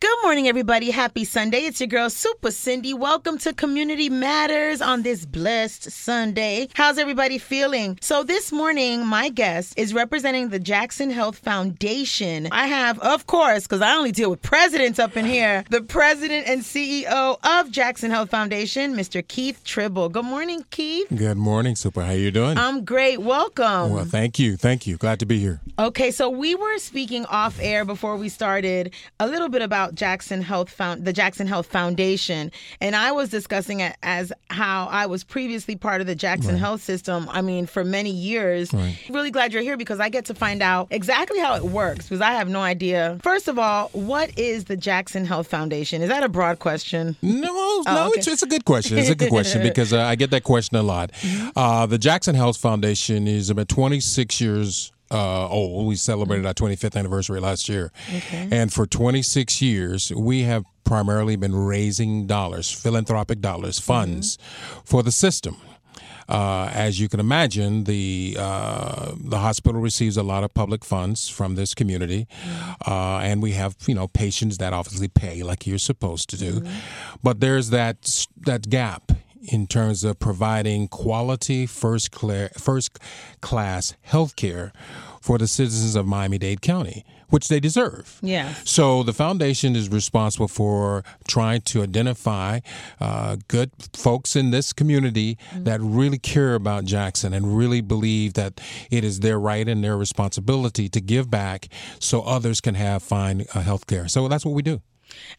Good morning, everybody. Happy Sunday. It's your girl, Super Cindy. Welcome to Community Matters on this blessed Sunday. How's everybody feeling? So, this morning, my guest is representing the Jackson Health Foundation. I have, of course, because I only deal with presidents up in here, the president and CEO of Jackson Health Foundation, Mr. Keith Tribble. Good morning, Keith. Good morning, Super. How you doing? I'm great. Welcome. well, thank you. Thank you. Glad to be here. Okay, so we were speaking off air before we started a little bit about Jackson Health Found the Jackson Health Foundation, and I was discussing it as how I was previously part of the Jackson Health System. I mean, for many years. Right. Really glad you're here because I get to find out exactly how it works because I have no idea. First of all, what is the Jackson Health Foundation? Is that a broad question? No, no, Oh, okay. it's, it's a good question. It's a good question because uh, I get that question a lot. Mm-hmm. Uh, the Jackson Health Foundation is about 26 years uh, old. We celebrated our 25th anniversary last year. And for 26 years, we have primarily been raising dollars, philanthropic dollars, funds for the system. Uh, as you can imagine, the uh, the hospital receives a lot of public funds from this community, uh, and we have you know patients that obviously pay like you're supposed to do, but there's that that gap in terms of providing quality first cla- first class health care for the citizens of Miami-Dade County, which they deserve. Yes. So the foundation is responsible for trying to identify uh, good folks in this community that really care about Jackson and really believe that it is their right and their responsibility to give back so others can have fine uh, health care. So that's what we do.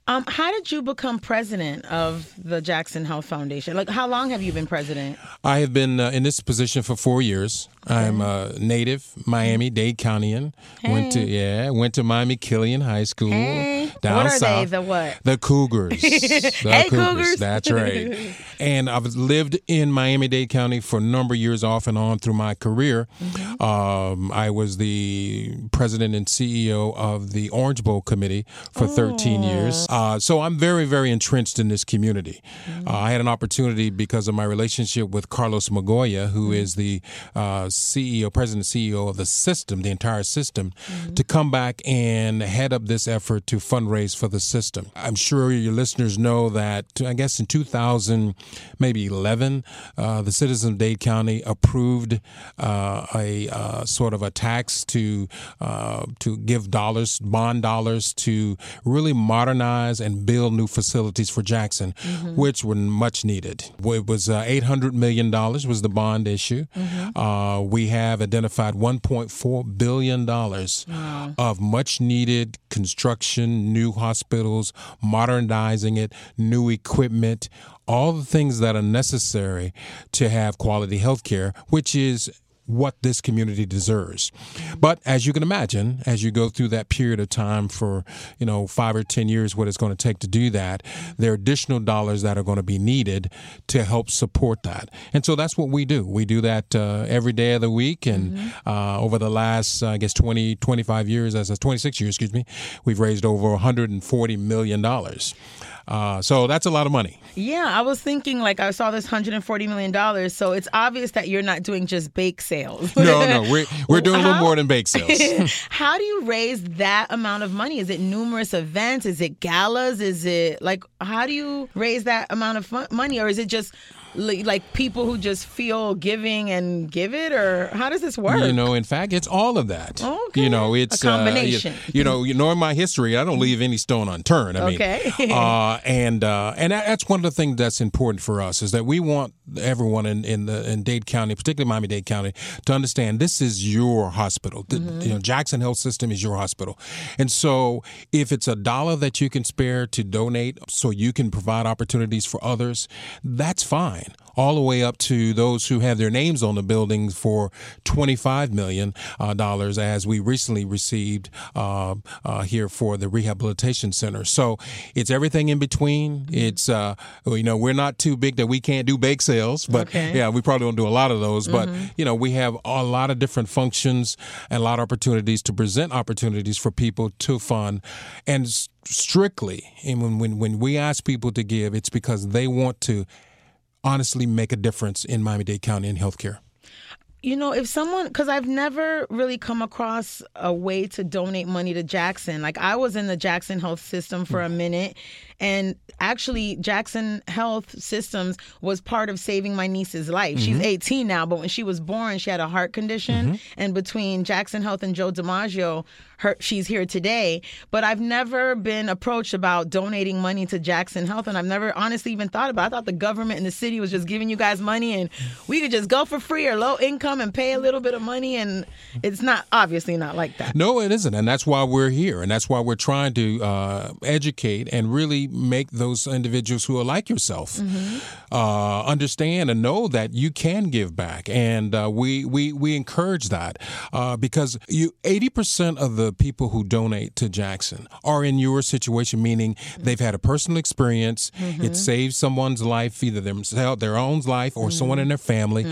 Um, how did you become president of the Jackson Health Foundation? Like, how long have you been president? I have been uh, in this position for four years. I'm a native Miami Dade Countyan. Went to yeah, went to Miami Killian High School Hey. down What are they? The what? The Cougars. The Hey, Cougars. That's right. and I've lived in Miami Dade County for a number of years off and on through my career. Mm-hmm. Um, I was the president and CEO of the Orange Bowl Committee for 13 years. Uh, so I'm very, very entrenched in this community. Mm-hmm. Uh, I had an opportunity because of my relationship with Carlos Migoya, who Mm-hmm. is the uh, CEO, president CEO of the system, the entire system, Mm-hmm. to come back and head up this effort to fundraise for the system. I'm sure your listeners know that, I guess in 2000, maybe 11, uh, the citizens of Dade County approved uh, a uh, sort of a tax to uh, to give dollars, bond dollars, to really modernize and build new facilities for Jackson, which were much needed. It was uh, 800 million dollars was the bond issue. Uh, we have identified 1.4 billion dollars of much needed construction, new hospitals, modernizing it, new equipment, all the things that are necessary to have quality health care, which is what this community deserves. But as you can imagine, as you go through that period of time for, you know, five or 10 years, what it's going to take to do that, there are additional dollars that are going to be needed to help support that. And so that's what we do. We do that uh, every day of the week. And uh, over the last, uh, I guess, 20, 25 years, as a 26 years, excuse me, we've raised over $140 million. Uh, so that's a lot of money. Yeah, I was thinking like I saw this hundred and forty million dollars, so it's obvious that you're not doing just bake sales. No, no, we're, we're doing a little more than bake sales. How do you raise that amount of money? Is it numerous events? Is it galas? Is it like how do you raise that amount of fun- money, or is it just like people who just feel giving and give it, or how does this work? You know, in fact, it's all of that. Okay. You know, it's A combination. Uh, you, you know, you know, in my history, I don't leave any stone unturned. I mean, Okay. uh, and uh, and that's one of the things that's important for us is that we want everyone in in the in Dade County, particularly Miami Dade County, to understand this is your hospital. Mm-hmm. You know, Jackson Health System is your hospital, and so if it's a dollar that you can spare to donate, so you can provide opportunities for others, that's fine. all the way up to those who have their names on the buildings for $25 million, uh, as we recently received uh, uh, here for the rehabilitation center. So it's everything in between. It's, uh, you know, we're not too big that we can't do bake sales, but Okay. yeah, we probably don't do a lot of those. But, you know, we have a lot of different functions and a lot of opportunities to present opportunities for people to fund. And strictly, and when, when, when we ask people to give, it's because they want to honestly make a difference in Miami Dade County in healthcare. you know, if someone, because I've never really come across a way to donate money to Jackson. Like I was in the Jackson Health System for a hmm. minute, and actually, Jackson Health Systems was part of saving my niece's life. She's 18 now, but when she was born, she had a heart condition, and between Jackson Health and Joe DiMaggio, her she's here today. But I've never been approached about donating money to Jackson Health, and I've never honestly even thought about. It. I thought the government and the city was just giving you guys money, and we could just go for free or low income and pay a little bit of money, and it's not obviously not like that. No, it isn't, and that's why we're here, and that's why we're trying to uh, educate and really make those individuals who are like yourself uh, understand and know that you can give back, and uh, we we we encourage that uh, because you eighty percent of the people who donate to Jackson are in your situation, meaning they've had a personal experience. It saves someone's life, either themselves, their own life, or someone in their family,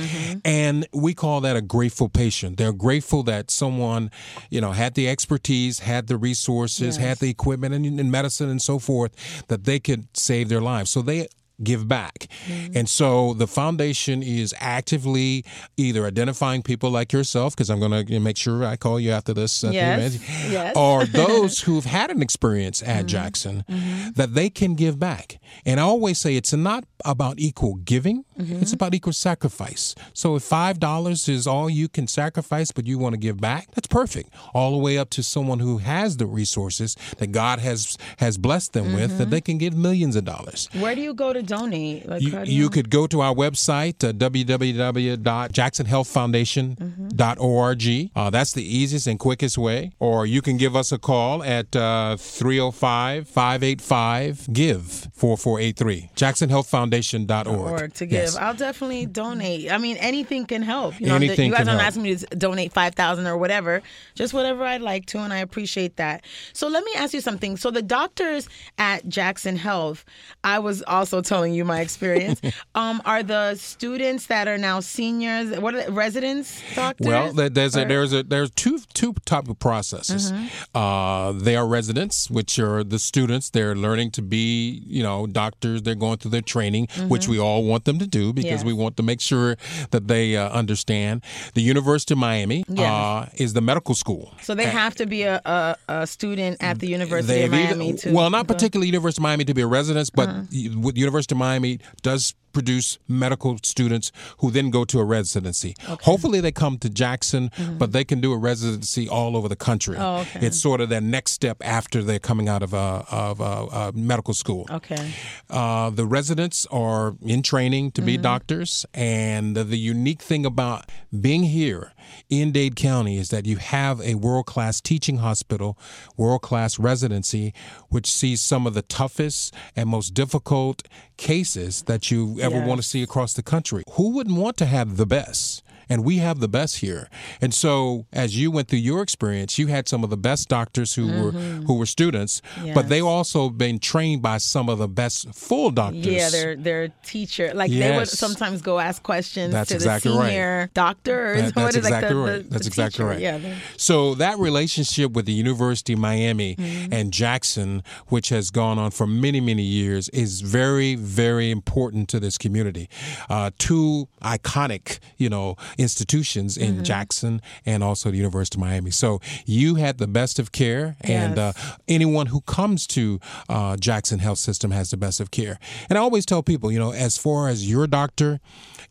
and we call that a grateful patient. They're grateful that someone, you know, had the expertise, had the resources, had the equipment, and, and medicine and so forth that they could save their lives. So they give back. Mm-hmm. And so the foundation is actively either identifying people like yourself, because I'm going to make sure I call you after this, uh, Yes, yes. or those who've had an experience at mm-hmm. Jackson mm-hmm. that they can give back. And I always say it's not about equal giving, it's about equal sacrifice. So if $5 is all you can sacrifice, but you want to give back, that's perfect. All the way up to someone who has the resources that God has has blessed them with, that they can give millions of dollars. Where do you go to donate? Like, You, you could go to our website, uh, www.jacksonhealthfoundation.org. Uh, that's the easiest and quickest way. Or you can give us a call at uh, 305 585 GIVE 4483. JacksonHealthFoundation.org. or to give. Yes. I'll definitely donate. I mean, anything can help. You know, Anything you guys don't help. ask me to donate five thousand or whatever. Just whatever I'd like to, and I appreciate that. So let me ask you something. So the doctors at Jackson Health, I was also telling you my experience. um, are the students that are now seniors? What are they, residents? Doctors? Well, there- there's a, there's a there's two two type of processes. Mm-hmm. Uh, they are residents, which are the students. They're learning to be you know doctors. They're going through their training, which we all want them to do because Mm-hmm. Yes. we want to make sure that they uh, understand. The University of Miami Yes. uh, is the medical school. so they have to be a, a, a student at the University of either- Miami to well, not Uh-huh. particularly University of Miami to be a resident, but the with University of Miami does produce medical students who then go to a residency. Hopefully, they come to Jackson, but they can do a residency all over the country. Mm-hmm. Oh, okay. It's sort of their next step after they're coming out of uh, of uh, uh, medical school. Okay. Uh, the residents are in training to be doctors, and the unique thing about being here in Dade County is that you have a world class teaching hospital, world class residency, which sees some of the toughest and most difficult cases that you ever want to see across the country. Who wouldn't want to have the best? And we have the best here. And so, as you went through your experience, you had some of the best doctors who were who were students, but they Mm-hmm. Also been trained by some of the best full doctors. Yeah, their their teacher, like they would sometimes go ask questions That's to exactly the right. senior doctor. or That- what that's is, like, exactly the- right. the- that's the exactly teacher. right. Yeah, So that relationship with the University of Miami Mm-hmm. and Jackson, which has gone on for many, many years, is very, very important to this community. Uh, two iconic, you know, institutions in Mm-hmm. Jackson and also the University of Miami. So you had the best of care, and uh, anyone who comes to uh, Jackson Health System has the best of care. And I always tell people, you know, as far as your doctor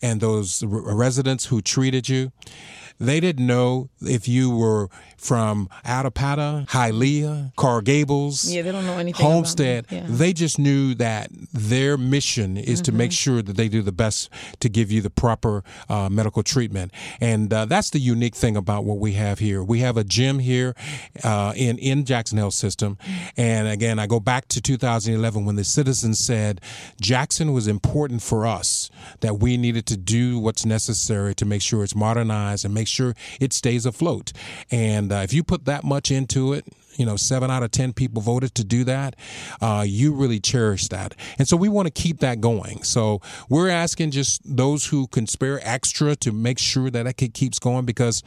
and those r- residents who treated you, they didn't know if you were from Allapattah, Hialeah, Coral Gables, Yeah, they don't know anything. Homestead. Yeah. Mm-hmm. They just knew that their mission is to make sure that they do the best to give you the proper uh, medical treatment. And uh, that's the unique thing about what we have here. We have a gym here uh, in, in Jackson Health System. And again, I go back to 2011 when the citizens said Jackson was important for us, that we needed to do what's necessary to make sure it's modernized and make sure it stays afloat. And uh, if you put that much into it, you know, seven out of 10 people voted to do that, uh, you really cherish that. And so we want to keep that going. So we're asking just those who can spare extra to make sure that that keeps going because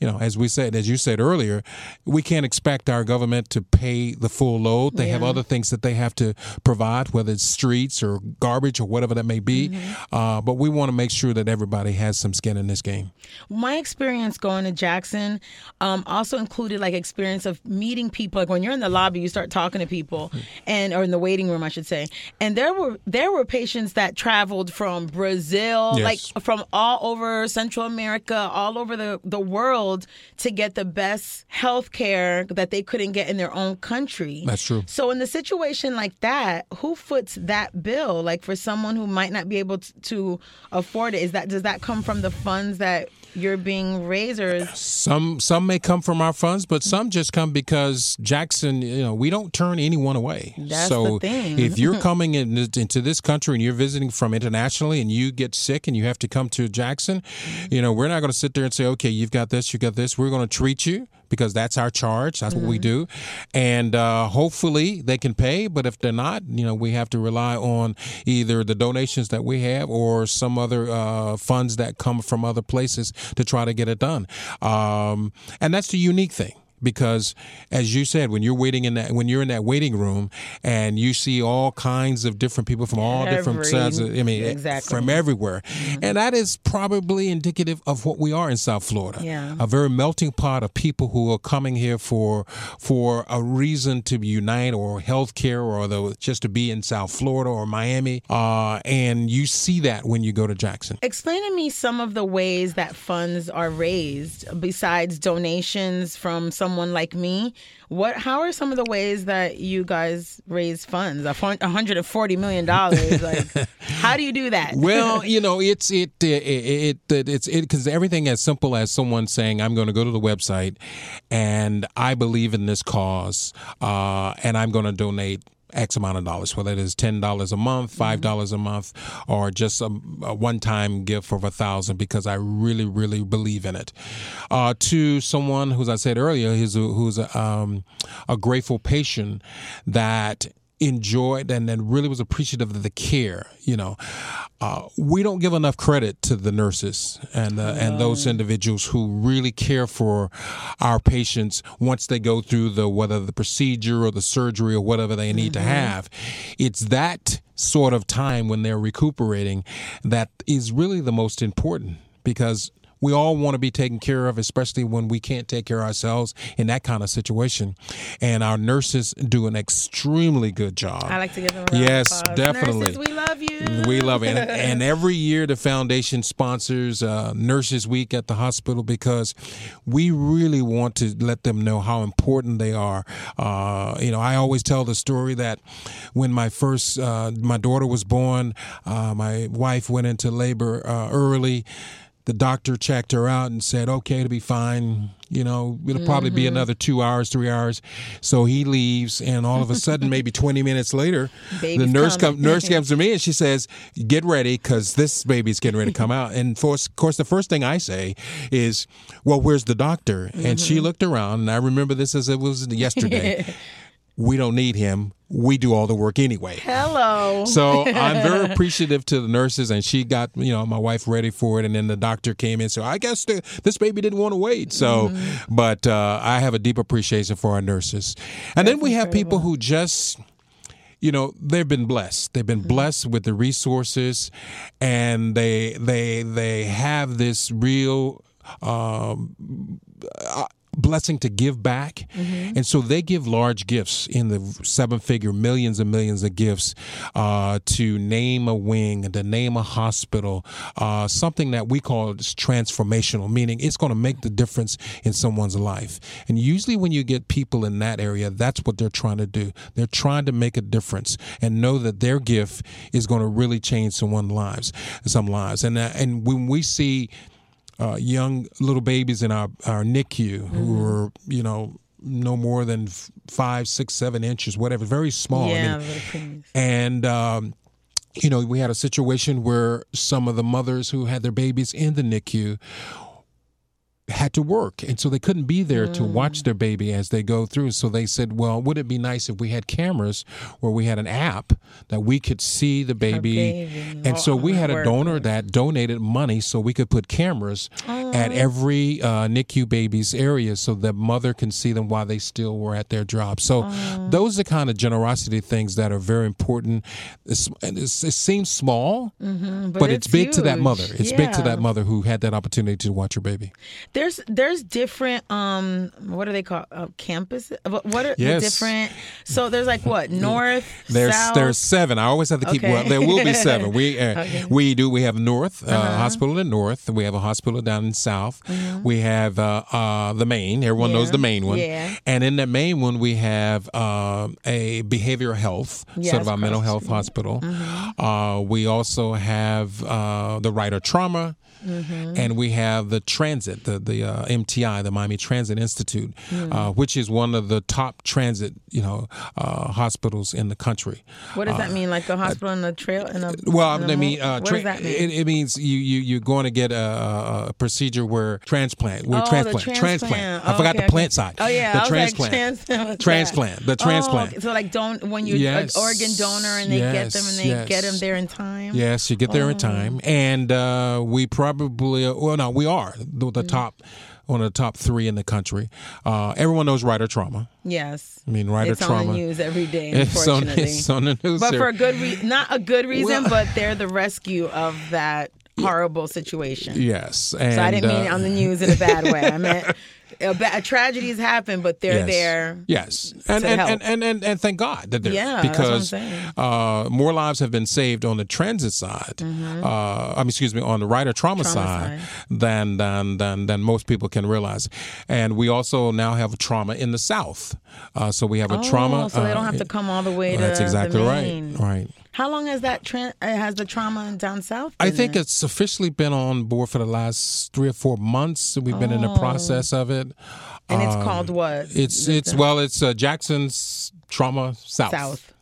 you know, as we said, as you said earlier, we can't expect our government to pay the full load. They yeah. have other things that they have to provide, whether it's streets or garbage or whatever that may be. Mm-hmm. Uh, but we want to make sure that everybody has some skin in this game. My experience going to Jackson um, also included like experience of meeting people. Like when you're in the lobby, you start talking to people, and or in the waiting room, I should say. And there were there were patients that traveled from Brazil, yes. like from all over Central America, all over the the world world to get the best health care that they couldn't get in their own country. That's true. So in the situation like that, who foots that bill? Like for someone who might not be able to afford it, is that does that come from the funds that you're being raised or some some may come from our funds but some just come because jackson you know we don't turn anyone away That's so the thing. if you're coming in, into this country and you're visiting from internationally and you get sick and you have to come to jackson you know we're not going to sit there and say okay you've got this you got this we're going to treat you because that's our charge. That's mm-hmm. what we mm-hmm. do, and uh, hopefully they can pay. But if they're not, you know, we have to rely on either the donations that we have or some other uh, funds that come from other places to try to get it done. Um, and that's the unique thing because as you said when you're waiting in that when you're in that waiting room and you see all kinds of different people from all Every, different sides of, i mean exactly. from everywhere mm-hmm. and that is probably indicative of what we are in south florida yeah. a very melting pot of people who are coming here for for a reason to unite or health care or the, just to be in south florida or miami uh, and you see that when you go to jackson explain to me some of the ways that funds are raised besides donations from some someone like me, what? How are some of the ways that you guys raise funds? A hundred and forty million dollars. Like, how do you do that? well, you know, it's it it, it it's it because everything as simple as someone saying, "I'm going to go to the website, and I believe in this cause, uh, and I'm going to donate." X amount of dollars, whether it is ten dollars a month, five mm-hmm. dollars a month, or just a, a, one-time gift of a thousand, because I really, really believe in it. Uh, to someone who's I said earlier, who's a, who's a, um, a grateful patient that enjoyed and, and really was appreciative of the care. You know, uh, we don't give enough credit to the nurses and uh, and those individuals who really care for our patients once they go through the whether the procedure or the surgery or whatever they need mm-hmm. to have. It's that sort of time when they're recuperating that is really the most important because we all want to be taken care of, especially when we can't take care of ourselves in that kind of situation. And our nurses do an extremely good job. I like to give them a Yes, definitely. Nurses, we love you. We love it. And, and every year, the foundation sponsors uh, Nurses Week at the hospital because we really want to let them know how important they are. Uh, you know, I always tell the story that when my first, uh, my daughter was born, uh, my wife went into labor uh, early the doctor checked her out and said, okay, to be fine. You know, it'll probably mm-hmm. be another two hours, three hours. So he leaves, and all of a sudden, maybe 20 minutes later, Baby's the nurse, come, nurse comes to me and she says, get ready because this baby's getting ready to come out. And for, of course, the first thing I say is, well, where's the doctor? Mm-hmm. And she mm-hmm. looked around, and I remember this as it was yesterday. we don't need him. We do all the work anyway. Hello. So I'm very appreciative to the nurses, and she got you know my wife ready for it, and then the doctor came in. So I guess the, this baby didn't want to wait. So, mm-hmm. but uh, I have a deep appreciation for our nurses, and That's then we have people who just you know they've been blessed they've been mm-hmm. blessed with the resources and they they they have this real um, blessing to give back. Mm-hmm. And so they give large gifts in the seven figure millions and millions of gifts uh, to name a wing, to name a hospital, uh, something that we call transformational, meaning it's going to make the difference in someone's life. And usually when you get people in that area, that's what they're trying to do. They're trying to make a difference and know that their gift is going to really change someone's lives, some lives. And, uh, and when we see uh, young little babies in our, our NICU mm-hmm. who were, you know, no more than five, six, seven inches, whatever, very small. Yeah, I mean, and um, you know, we had a situation where some of the mothers who had their babies in the NICU had to work, and so they couldn't be there mm. to watch their baby as they go through. So they said, "Well, would it be nice if we had cameras where we had an app that we could see the baby?" baby. And so we had a donor that donated money so we could put cameras oh. at every uh, NICU baby's area so the mother can see them while they still were at their job. So oh. those are kind of generosity things that are very important. It's, it's, it seems small, mm-hmm, but, but, it's, it's big to that mother. It's yeah. big to that mother who had that opportunity to watch her baby. There's there's different um what do they call uh, campus? What are yes. the different? So there's like what north. There's south? there's seven. I always have to keep. Okay. Well, there will be seven. We uh, okay. we do. We have North uh, uh-huh. Hospital in North. We have a hospital down in South. Mm-hmm. We have uh, uh, the main. Everyone yeah. knows the main one. Yeah. And in the main one, we have uh, a behavioral health, yes, sort of our mental health hospital. Mm-hmm. we also have the Ryder Trauma. Mm-hmm. And we have the transit, the the uh, MTI, the Miami Transit Institute, mm-hmm. uh, which is one of the top transit, you know, uh, hospitals in the country. What does that uh, mean? Like a hospital in the trail? In a, well, in I mean, uh, what tra- does that mean? It, it, means you you you're going to get a, a procedure where transplant, where oh, transplant, transplant, transplant. Oh, I forgot okay, the plant side. Oh yeah, the transplant, like, transplant, the transplant. Oh, okay. So like, don't when you're yes. an organ donor and they yes. get them and they yes. get them there in time. Yes, you get there in oh. time, and uh, we probably well, no, we are the, the mm. top one of the top three in the country. Uh, everyone knows Ryder Trauma. Yes, I mean Ryder it's Trauma. It's on the news every day. Unfortunately, it's on, it's on the news. But for a good reason, not a good reason, well, but they're the rescue of that horrible situation. Yes, and, so I didn't mean uh, on the news in a bad way. I meant a, a tragedies happen, but they're yes. there. Yes, and and, and, and, and and thank God that they're yeah, because uh, more lives have been saved on the transit side. Mm-hmm. Uh, I mean, excuse me, on the Ryder trauma, trauma side, side, than than than than most people can realize. And we also now have trauma in the South. Uh, so we have a oh, trauma. So they don't have to uh, come all the way to. That's exactly right. Right. How long has that tra- uh, has the trauma down south? I think there? it's officially been on board for the last three or four months. We've been in the process of it. And um, it's called what? It's it's well, it's uh, Jackson's Trauma South. South.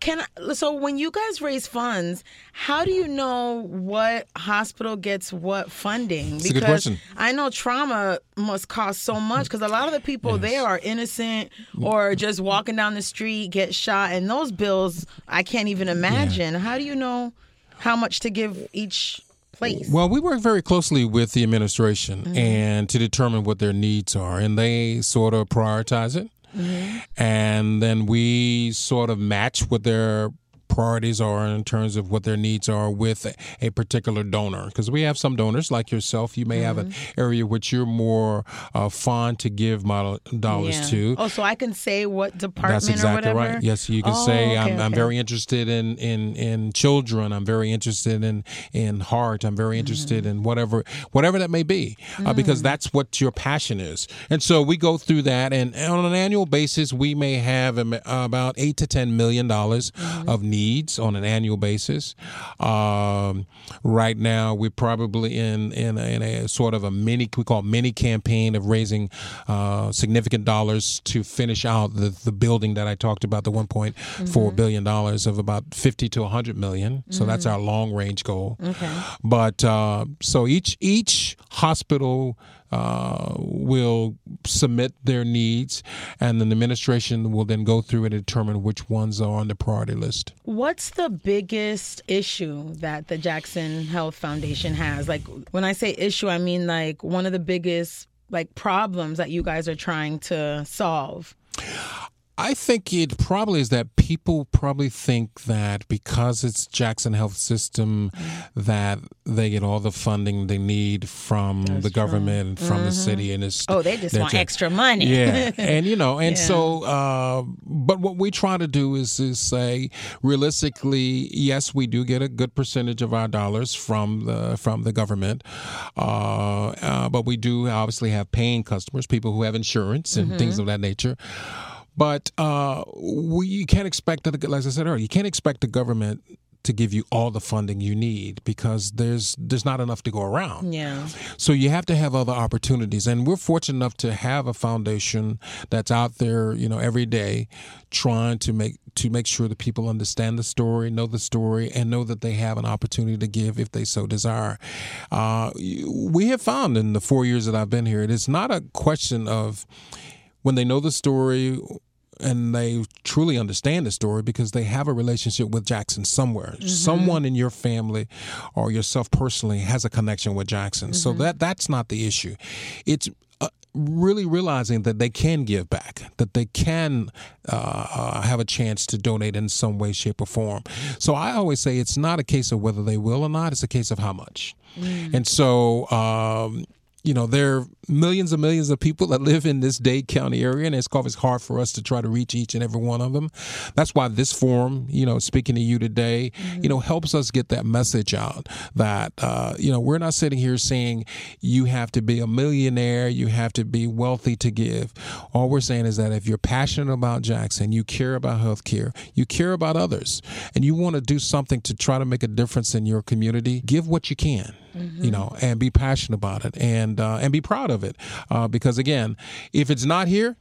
Can I, so when you guys raise funds, how do you know what hospital gets what funding? Because good question. I know trauma must cost so much because a lot of the people yes. there are innocent or just walking down the street get shot, and those bills I can't even imagine. Yeah. How do you know how much to give each? Place. Well, we work very closely with the administration mm-hmm. and to determine what their needs are, and they sort of prioritize it. Mm-hmm. And then we sort of match with their priorities are in terms of what their needs are with a particular donor. Because we have some donors like yourself, you may mm-hmm. have an mm-hmm. area which you're more uh, fond to give model dollars yeah. to. Oh, so I can say what department That's exactly right. Yes, you can oh, say okay, I'm, okay. I'm, very interested in, in, in children. I'm very interested in in heart. I'm very interested mm-hmm. in whatever whatever that may be, uh, mm. because that's what your passion is. And so we go through that, and on an annual basis, we may have about eight to ten million dollars mm-hmm. of needs needs on an annual basis. Um, right now, we're probably in in a, in a, sort of a mini we call mini campaign of raising uh, significant dollars to finish out the the building that I talked about, the 1.4 mm-hmm. billion dollars of about 50 to 100 million. So mm-hmm. that's our long range goal. Okay. But uh, so each each hospital uh, will submit their needs, and then the administration will then go through and determine which ones are on the priority list. What's the biggest issue that the Jackson Health Foundation has? Like when I say issue, I mean like one of the biggest like problems that you guys are trying to solve. I think it probably is that people probably think that because it's Jackson Health System that they get all the funding they need from That's the government and from mm-hmm. the city and it's oh they just want extra money yeah and you know and yeah. so uh, but what we try to do is is say realistically yes we do get a good percentage of our dollars from the from the government uh, uh, but we do obviously have paying customers people who have insurance and mm-hmm. things of that nature but uh, we you can't expect that, like I said earlier, you can't expect the government to give you all the funding you need because there's there's not enough to go around. Yeah. So you have to have other opportunities, and we're fortunate enough to have a foundation that's out there, you know, every day, trying to make to make sure that people understand the story, know the story, and know that they have an opportunity to give if they so desire. Uh, we have found in the four years that I've been here, it is not a question of when they know the story and they truly understand the story because they have a relationship with Jackson somewhere. Mm-hmm. Someone in your family or yourself personally has a connection with Jackson. Mm-hmm. So that that's not the issue. It's uh, really realizing that they can give back, that they can uh, uh, have a chance to donate in some way, shape, or form. So I always say it's not a case of whether they will or not; it's a case of how much. Mm. And so. Um, you know, there are millions and millions of people that live in this Dade County area, and it's always hard for us to try to reach each and every one of them. That's why this forum, you know, speaking to you today, mm-hmm. you know, helps us get that message out that, uh, you know, we're not sitting here saying you have to be a millionaire, you have to be wealthy to give. All we're saying is that if you're passionate about Jackson, you care about healthcare, you care about others, and you want to do something to try to make a difference in your community, give what you can mm-hmm. you know, and be passionate about it and uh, and be proud of it. Uh, because again, if it's not here,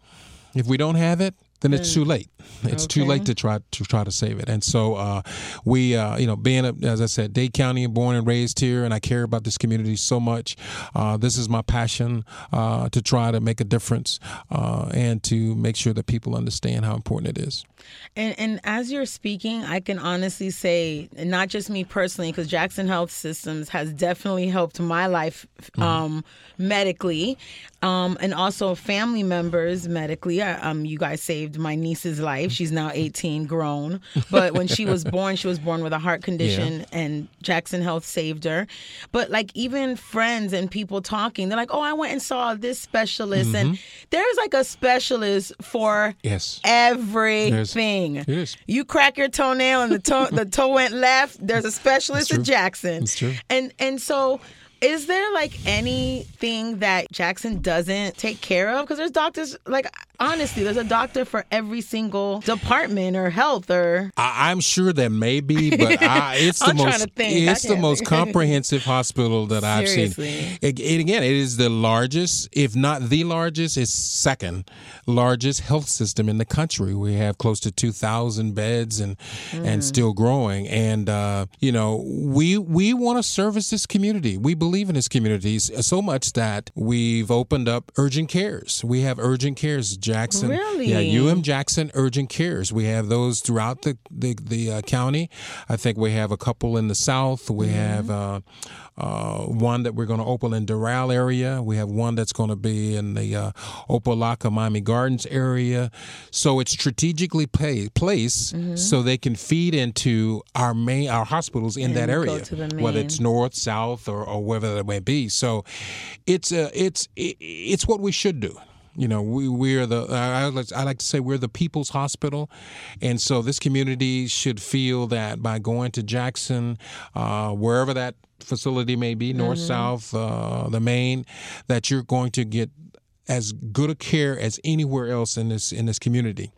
if we don't have it, then it's mm. too late. It's okay. too late to try to try to save it. And so uh, we, uh, you know, being a, as I said, Dade County, born and raised here, and I care about this community so much. Uh, this is my passion uh, to try to make a difference uh, and to make sure that people understand how important it is. And and as you're speaking, I can honestly say, not just me personally, because Jackson Health Systems has definitely helped my life mm-hmm. um, medically, um, and also family members medically. Um, you guys saved my niece's life. She's now 18, grown. But when she was born, she was born with a heart condition, yeah. and Jackson Health saved her. But like even friends and people talking, they're like, "Oh, I went and saw this specialist," mm-hmm. and there's like a specialist for yes everything. Yes. You crack your toenail and the toe the toe went left. There's a specialist at Jackson. And and so is there like anything that Jackson doesn't take care of? Because there's doctors, like, honestly, there's a doctor for every single department or health or. I, am sure there may be, but I, it's the most it's the most comprehensive hospital that I've seen. It, it, again, it is the largest, if not the largest, it's second largest health system in the country. We have close to 2,000 beds and mm. and still growing. And uh, you know, we we want to service this community. We believe in this communities so much that we've opened up urgent cares. We have urgent cares, Jackson. Really? Yeah, UM Jackson urgent cares. We have those throughout the the, the uh, county. I think we have a couple in the south. We mm-hmm. have. Uh, uh, one that we're going to open in Doral area. We have one that's going to be in the uh, Opa-locka Miami Gardens area. So it's strategically pay, placed mm-hmm. so they can feed into our main our hospitals in and that area, whether it's north, south, or, or wherever that may be. So it's uh, it's it's what we should do. You know, we we're the I like, I like to say we're the people's hospital, and so this community should feel that by going to Jackson, uh, wherever that facility may be, north, mm-hmm. south, uh, the main, that you're going to get as good a care as anywhere else in this in this community.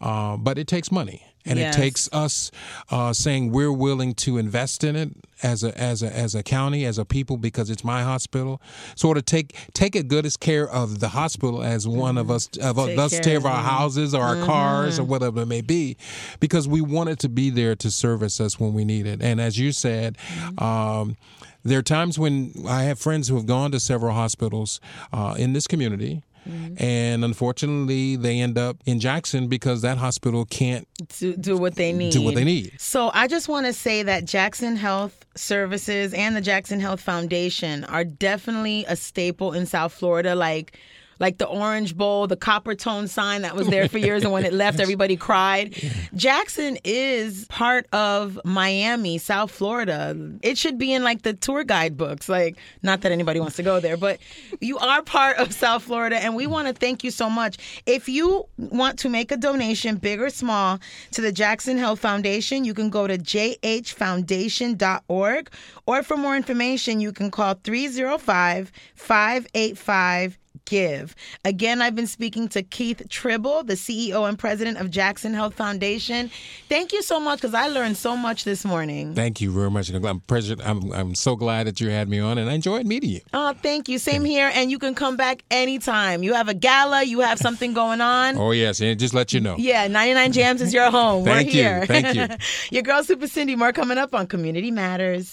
Uh, but it takes money, and yes. it takes us uh, saying we're willing to invest in it as a as a as a county, as a people, because it's my hospital. Sort of take take as good as care of the hospital as mm-hmm. one of us of take us care of our houses or our mm-hmm. cars or whatever it may be, because we want it to be there to service us when we need it. And as you said. Mm-hmm. Um, there are times when I have friends who have gone to several hospitals uh, in this community Mm-hmm. And unfortunately, they end up in Jackson because that hospital can't do, do what they need. Do what they need. So I just want to say that Jackson Health Services and the Jackson Health Foundation are definitely a staple in South Florida. Like, like the orange bowl, the Coppertone sign that was there for years, and when it left, everybody cried. Jackson is part of Miami, South Florida. It should be in like the tour guide books. Like, not that anybody wants to go there, but you are part of South Florida, and we want to thank you so much. If you want to make a donation, big or small, to the Jackson Health Foundation, you can go to jhfoundation.org, or for more information, you can call 305 585 give. Again, I've been speaking to Keith Tribble, the CEO and president of Jackson Health Foundation. Thank you so much because I learned so much this morning. Thank you very much. I'm, president, I'm, I'm so glad that you had me on and I enjoyed meeting you. Oh, thank you. Same here. And you can come back anytime. You have a gala, you have something going on. oh, yes. And just let you know. Yeah, 99 Jamz is your home. Thank We're here. you. Thank you. your girl, Super Cindy, more coming up on Community Matters.